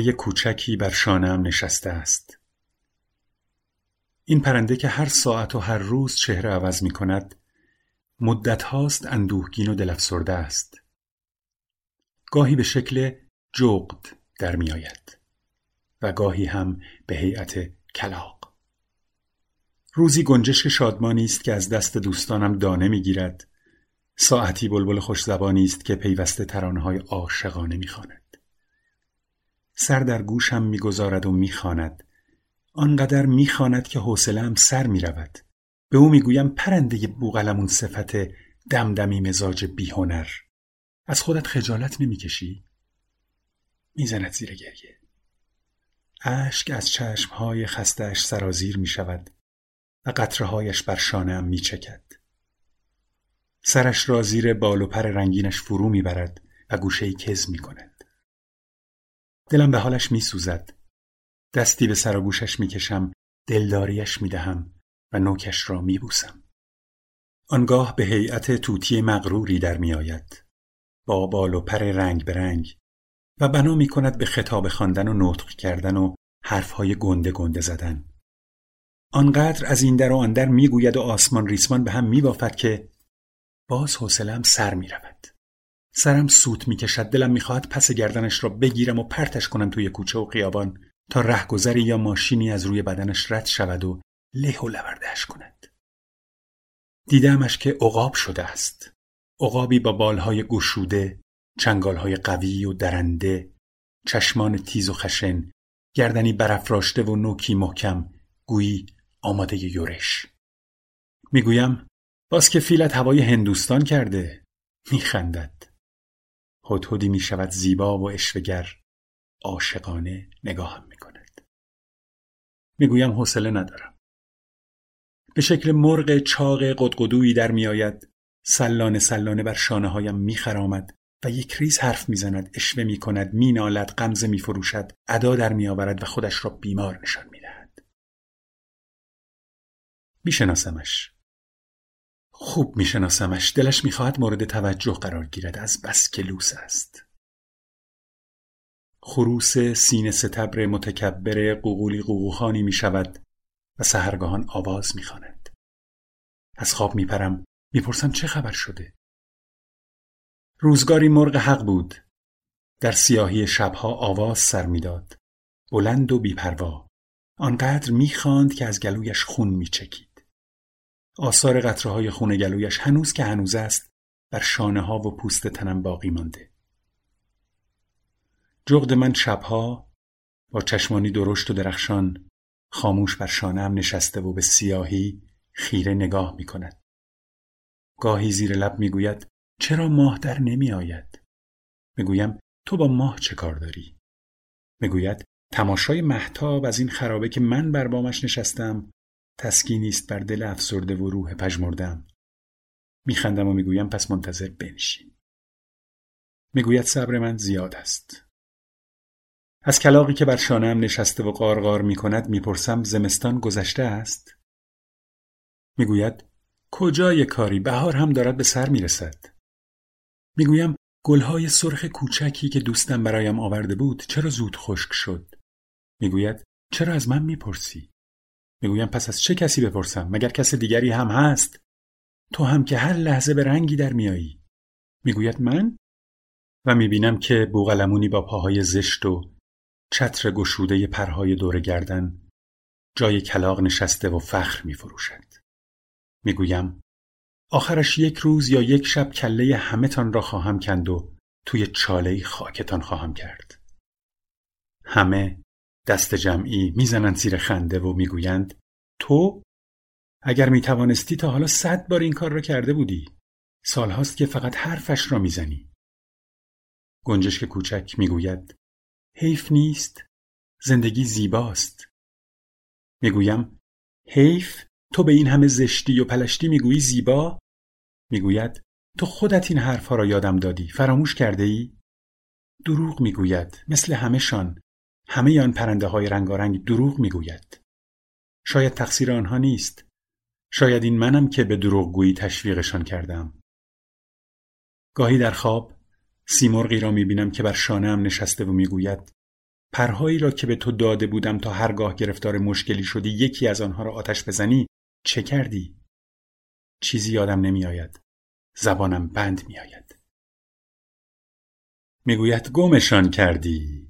پرنده کوچکی بر شانم نشسته است. این پرنده که هر ساعت و هر روز چهره عوض می کند مدت هاست اندوهگین و دلفسرده است. گاهی به شکل جغد در می آید و گاهی هم به هیئت کلاق. روزی گنجشک شادمانی است که از دست دوستانم دانه می‌گیرد ساعتی بلبل خوشزبانی است که پیوسته ترانه‌های عاشقانه می‌خواند سر در گوشم می‌گذارد و می‌خواند. آنقدر می‌خواند که حوصله‌ام سر می‌رود. به او می‌گویم پرنده بوغلمون صفت دمدمی مزاج بیهنر. از خودت خجالت نمی‌کشی؟ می‌زند زیر گریه. اشک از چشمهای خستهاش سرازیر می شود و قطرهایش بر شانهام می چکد. سرش را زیر بال و پر رنگینش فرو می‌برد و گوشه کز می کند. دلم به حالش می سوزد. دستی به سر و گوشش می کشم دلداریش می دهم و نوکش را می بوسم. آنگاه به هیئت توتی مغروری در می آید. با بال و پر رنگ به رنگ و بنا می کند به خطاب خواندن و نطق کردن و حرفهای گنده گنده زدن. آنقدر از این در و آن در می‌گوید و آسمان ریسمان به هم میبافد که باز حوصله‌ام سر می‌رود. سرم سوت می‌کشد دلم می‌خواهد پس گردنش را بگیرم و پرتش کنم توی کوچه و خیابان تا رهگذری یا ماشینی از روی بدنش رد شود و له و لوردهش کند. دیدمش که عقاب شده است. عقابی با بالهای گشوده، چنگالهای قوی و درنده، چشمان تیز و خشن، گردنی برافراشته و نوکی محکم، گویی آماده یورش. می‌گویم باز که فیلت هوای هندوستان کرده میخندد هدهدی می‌شود زیبا و اشوگر عاشقانه نگاهم می‌کند. می‌گویم حوصله ندارم. به شکل مرغ چاق قدقدویی در میآید سلانه سلانه بر شانه هایم میخرامد و یک ریز حرف می‌زند اشوه می‌کند مینالد غمزه میفروشد ادا در میآورد و خودش را بیمار نشان می‌دهد. میشناسمش. خوب میشناسمش. دلش می‌خواهد مورد توجه قرار گیرد. از بس که لوس است. خروس سینه ستبر متکبر قوقولی قوقوخانی می شود و سهرگاهان آواز می‌خواند. از خواب میپرم. می‌پرسم چه خبر شده؟ روزگاری مرغ حق بود. در سیاهی شبها آواز سر می‌داد. بلند و بیپروا. آنقدر می‌خواند که از گلویش خون میچکید. آثار قطرههای خون گلویش هنوز که هنوز است بر شانه ها و پوست تنم باقی مانده جغد من شبها با چشمانی درشت و درخشان خاموش بر شانم نشسته و به سیاهی خیره نگاه می کند. گاهی زیر لب می گوید چرا ماه در نمی آید؟ می‌گویم تو با ماه چه کار داری؟ می‌گوید تماشای محتاب از این خرابه که من بر بامش نشستم تسکینی است بر دل افسرده و روح پژمردم میخندم و می‌گویم پس منتظر بنشین. می‌گوید صبر من زیاد است. از کلاقی که بر شانهام نشسته و قارقار می کند می‌پرسم زمستان گذشته است؟ می‌گوید کجای کاری؟ بهار هم دارد به سر می‌رسد. می‌گویم گلهای سرخ کوچکی که دوستم برایم آورده بود چرا زود خشک شد؟ می‌گوید چرا از من می‌پرسی؟ می‌گویم پس از چه کسی بپرسم؟ مگر کس دیگری هم هست؟ تو هم که هر لحظه به رنگی در میایی می‌گوید من؟ و می‌بینم که بوغلمونی با پاهای زشت و چتر گشوده پرهای دور گردن جای کلاق نشسته و فخر میفروشد. می‌گویم آخرش یک روز یا یک شب کله همه تان را خواهم کند و توی چاله خاکتان خواهم کرد. همه دست جمعی می‌زنند زیر خنده و می‌گویند تو اگر می‌توانستی تا حالا صد بار این کار را کرده بودی. سالهاست که فقط حرفش را می‌زنی. گنجشک کوچک می‌گوید حیف نیست زندگی زیباست. می‌گویم حیف تو به این همه زشتی و پلشتی می‌گویی زیبا؟ می‌گوید تو خودت این حرفها را یادم دادی فراموش کرده ای؟ دروغ می‌گوید مثل همهشان همه آن پرنده های رنگارنگ دروغ می‌گوید شاید تقصیر آنها نیست شاید این منم که به دروغگویی تشویقشان کردم گاهی در خواب سیمرغی را می‌بینم که بر شانه هم نشسته و می‌گوید پرهایی را که به تو داده بودم تا هرگاه گرفتار مشکلی شدی یکی از آنها را آتش بزنی چه کردی؟ چیزی یادم نمیآید. زبانم بند میآید. می‌گوید گمشان کردی.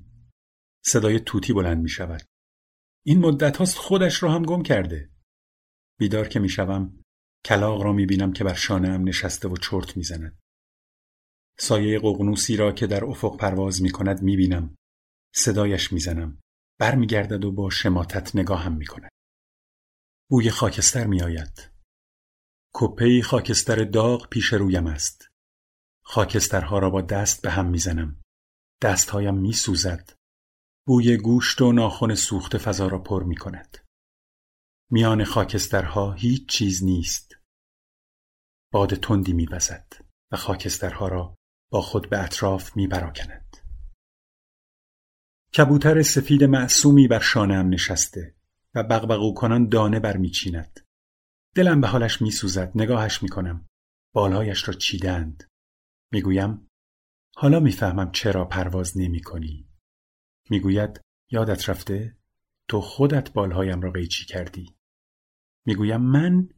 صدای توتی بلند می شود. این مدت هاست خودش را هم گم کرده. بیدار که می‌شوم کلاق را می‌بینم که بر شانه هم نشسته و چرت می‌زند. سایه قغنوسی را که در افق پرواز می کند می بینم. صدایش می‌زنم. برمیگردد و با شماتت نگاهم می کند. بوی خاکستر می آید. کپهی خاکستر داغ پیش رویم است. خاکسترها را با دست به هم می‌زنم. دستهایم می سوزد. بوی گوشت و ناخن سوخت فضا را پر می کند. میان خاکسترها هیچ چیز نیست. باد تندی میوزد و خاکسترها را با خود به اطراف میپراکند. کبوتر سفید معصومی بر شانهام نشسته و بغبغو کنان دانه برمیچیند. دلم به حالش میسوزد نگاهش می‌کنم. بالهایش را چیدند. می‌گویم حالا می‌فهمم چرا پرواز نمی کنی. می‌گوید یادت رفته؟ تو خودت بالهایم را قیچی کردی. می‌گویم من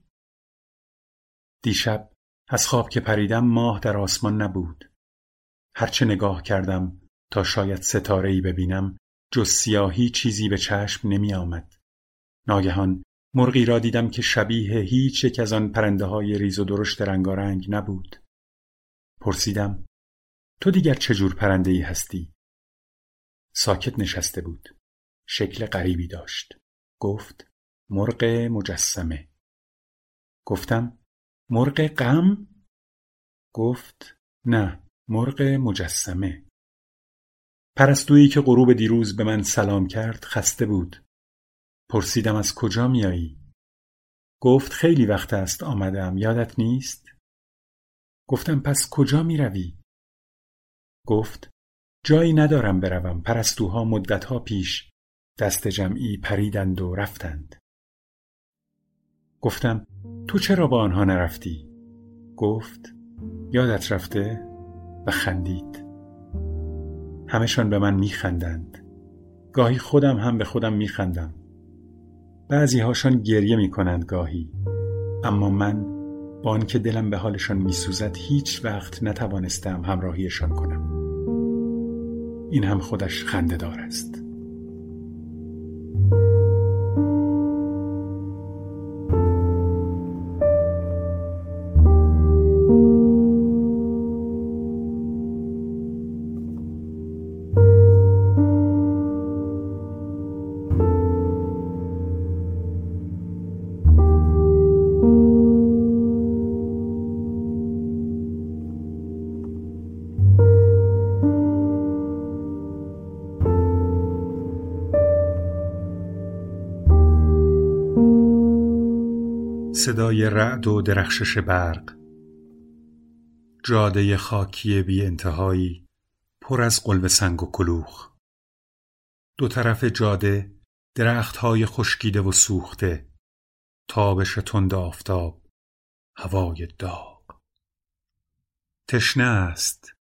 دیشب از خواب که پریدم ماه در آسمان نبود. هرچه نگاه کردم تا شاید ستاره ای ببینم جز سیاهی چیزی به چشم نمی آمد. ناگهان مرغی را دیدم که شبیه هیچ یک از آن پرنده های ریز و درشت رنگارنگ نبود. پرسیدم تو دیگر چه جور پرنده ای هستی؟ ساکت نشسته بود. شکل غریبی داشت. گفت مرغ مجسمه. گفتم مرغ غم؟ گفت نه مرغ مجسمه. پرستویی که غروب دیروز به من سلام کرد خسته بود. پرسیدم از کجا میایی؟ گفت خیلی وقت است آمدم یادت نیست؟ گفتم پس کجا می روی؟ گفت جایی ندارم بروم پرستوها مدتها پیش دست جمعی پریدند و رفتند. گفتم تو چرا با آنها نرفتی؟ گفت یادت رفته و خندید. همشان به من میخندند. گاهی خودم هم به خودم میخندم. بعضی هاشان گریه می‌کنند گاهی. اما من با آنکه دلم به حالشان میسوزد هیچ وقت نتوانستم همراهیشان کنم. این هم خودش خنده دار است. صدای رعد و درخشش برق. جاده خاکی بی انتهایی پر از قلب سنگ و کلوخ. دو طرف جاده درختهای خشکیده و سوخته تابش تند آفتاب هوای داغ. تشنه است.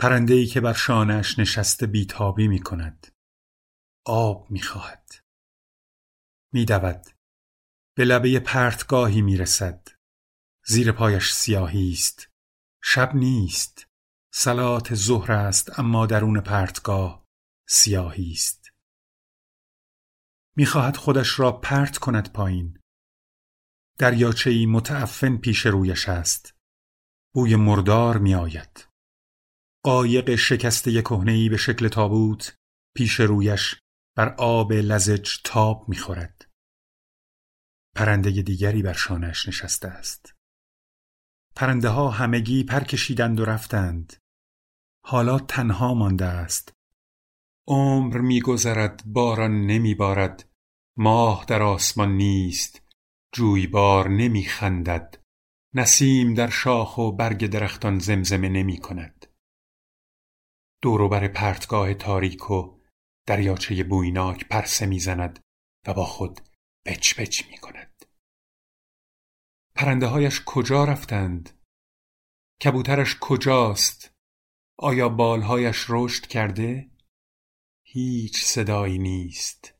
پرنده‌ای که بر شانهش نشسته بیتابی می کند آب می خواهد می دود به لبه پرتگاهی می‌رسد. زیر پایش سیاهی است. شب نیست. سلات ظهر است اما درون پرتگاه سیاهی است. می‌خواهد خودش را پرت کند پایین. دریاچهای متعفن پیش رویش است. بوی مردار میآید. قایق شکسته کهنهای به شکل تابوت پیش رویش بر آب لزج تاب می‌خورد. پرنده دیگری بر شانش نشسته است. پرنده ها همگی پر کشیدند و رفتند. حالا تنها مانده است. عمر میگذرد باران نمیبارد ماه در آسمان نیست جویبار نمیخندد نسیم در شاخ و برگ درختان زمزمه نمی کند. دوروبر پرتگاه تاریک و دریاچه بویناک پرسه می‌زند و با خود پچ پچ می کند. پرنده هایش کجا رفتند؟ کبوترش کجاست؟ آیا بالهایش رشد کرده؟ هیچ صدایی نیست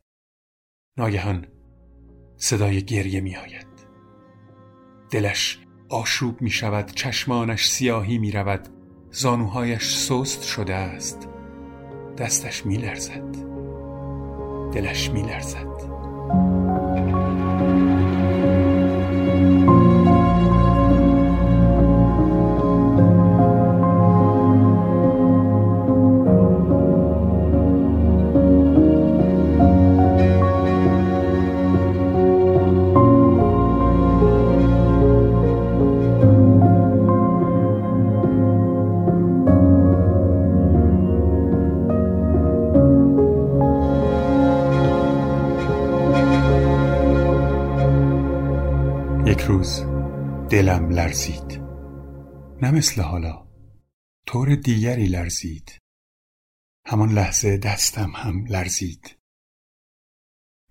ناگهان صدای گریه می آید دلش آشوب می شود چشمانش سیاهی می رود زانوهایش سست شده است دستش می لرزد دلش می لرزد روز دلم لرزید. نه مثل حالا. طور دیگری لرزید. همان لحظه دستم هم لرزید.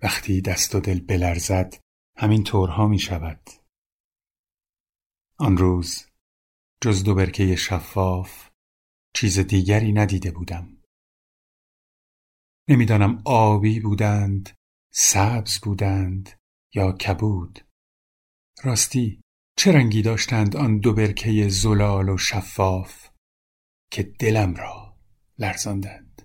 وقتی دست و دل بلرزد همین طورها می شود. آن روز جز دو برکه شفاف چیز دیگری ندیده بودم. نمی‌دانم آبی بودند سبز بودند یا کبود. راستی چه رنگی داشتند آن دو برکه زلال و شفاف که دلم را لرزاندند؟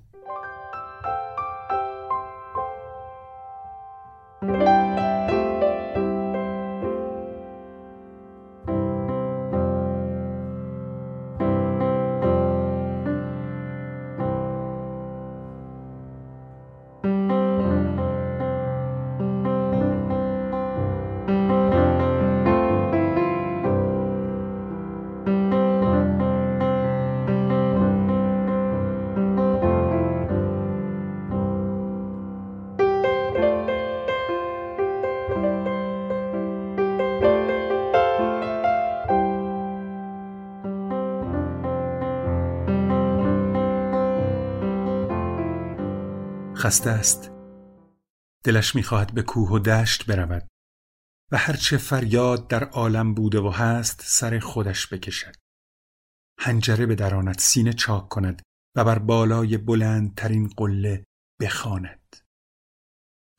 خسته است. دلش می‌خواهد به کوه و دشت برود و هرچه فریاد در عالم بوده و هست سر خودش بکشد. هنجره به درانت سینه چاک کند و بر بالای بلندترین قله بخواند.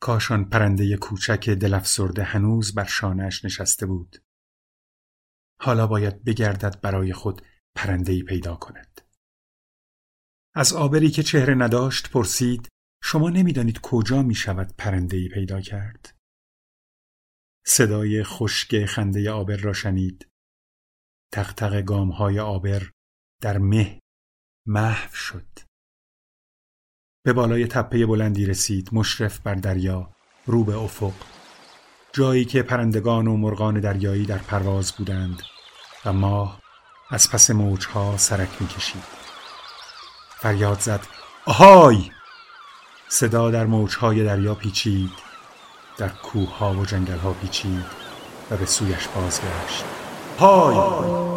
کاشان پرنده کوچک دلفسرده هنوز بر شانهش نشسته بود. حالا باید بگردد برای خود پرندهای پیدا کند. از آبری که چهره نداشت پرسید شما نمی‌دانید کجا می شود پرنده ای پیدا کرد؟ صدای خشک خنده آبر را شنید. تختق گام های آبر در مه محو شد. به بالای تپه بلندی رسید مشرف بر دریا رو به افق جایی که پرندگان و مرغان دریایی در پرواز بودند و ماه از پس موجها سرک می‌کشید فریاد زد آهای صدا در موجهای دریا پیچید در کوهها و جنگلها پیچید و به سویش بازگشت. پای!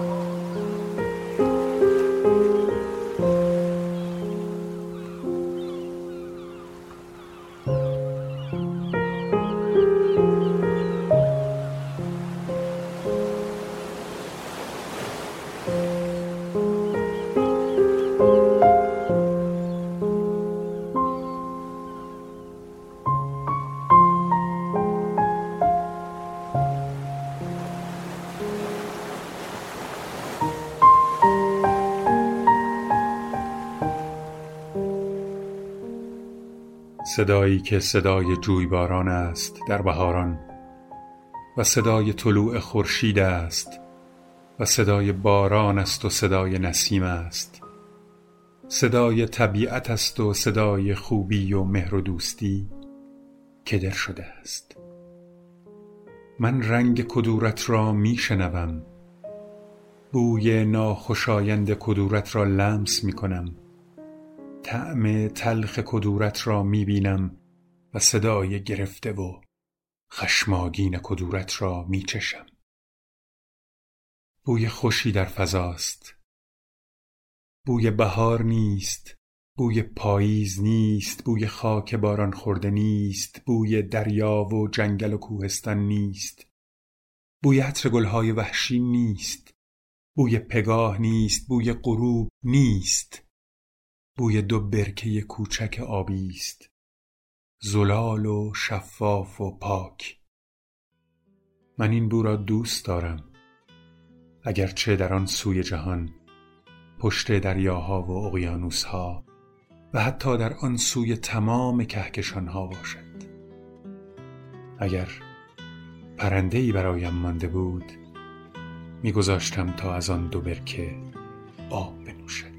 صدایی که صدای جویباران است در بهاران و صدای طلوع خورشید است و صدای باران است و صدای نسیم است. صدای طبیعت است و صدای خوبی و مهر و دوستی که در شده است. من رنگ کدورت را می شنوم. بوی ناخوشایند کدورت را لمس می کنم. طعم تلخ کدورت را می بینم و صدای گرفته و خشماگین کدورت را می چشم. بوی خوشی در فضاست. بوی بهار نیست. بوی پاییز نیست. بوی خاک باران خورده نیست. بوی دریا و جنگل و کوهستان نیست. بوی عطر گلهای وحشی نیست. بوی پگاه نیست. بوی غروب نیست. بوی دو برکه کوچک آبی است. زلال و شفاف و پاک. من این بو را دوست دارم. اگرچه در آن سوی جهان پشت دریاها و اقیانوسها و حتی در آن سوی تمام کهکشانها باشد. اگر پرنده ای برایم مانده بود میگذاشتم تا از آن دو برکه آب بنوشد.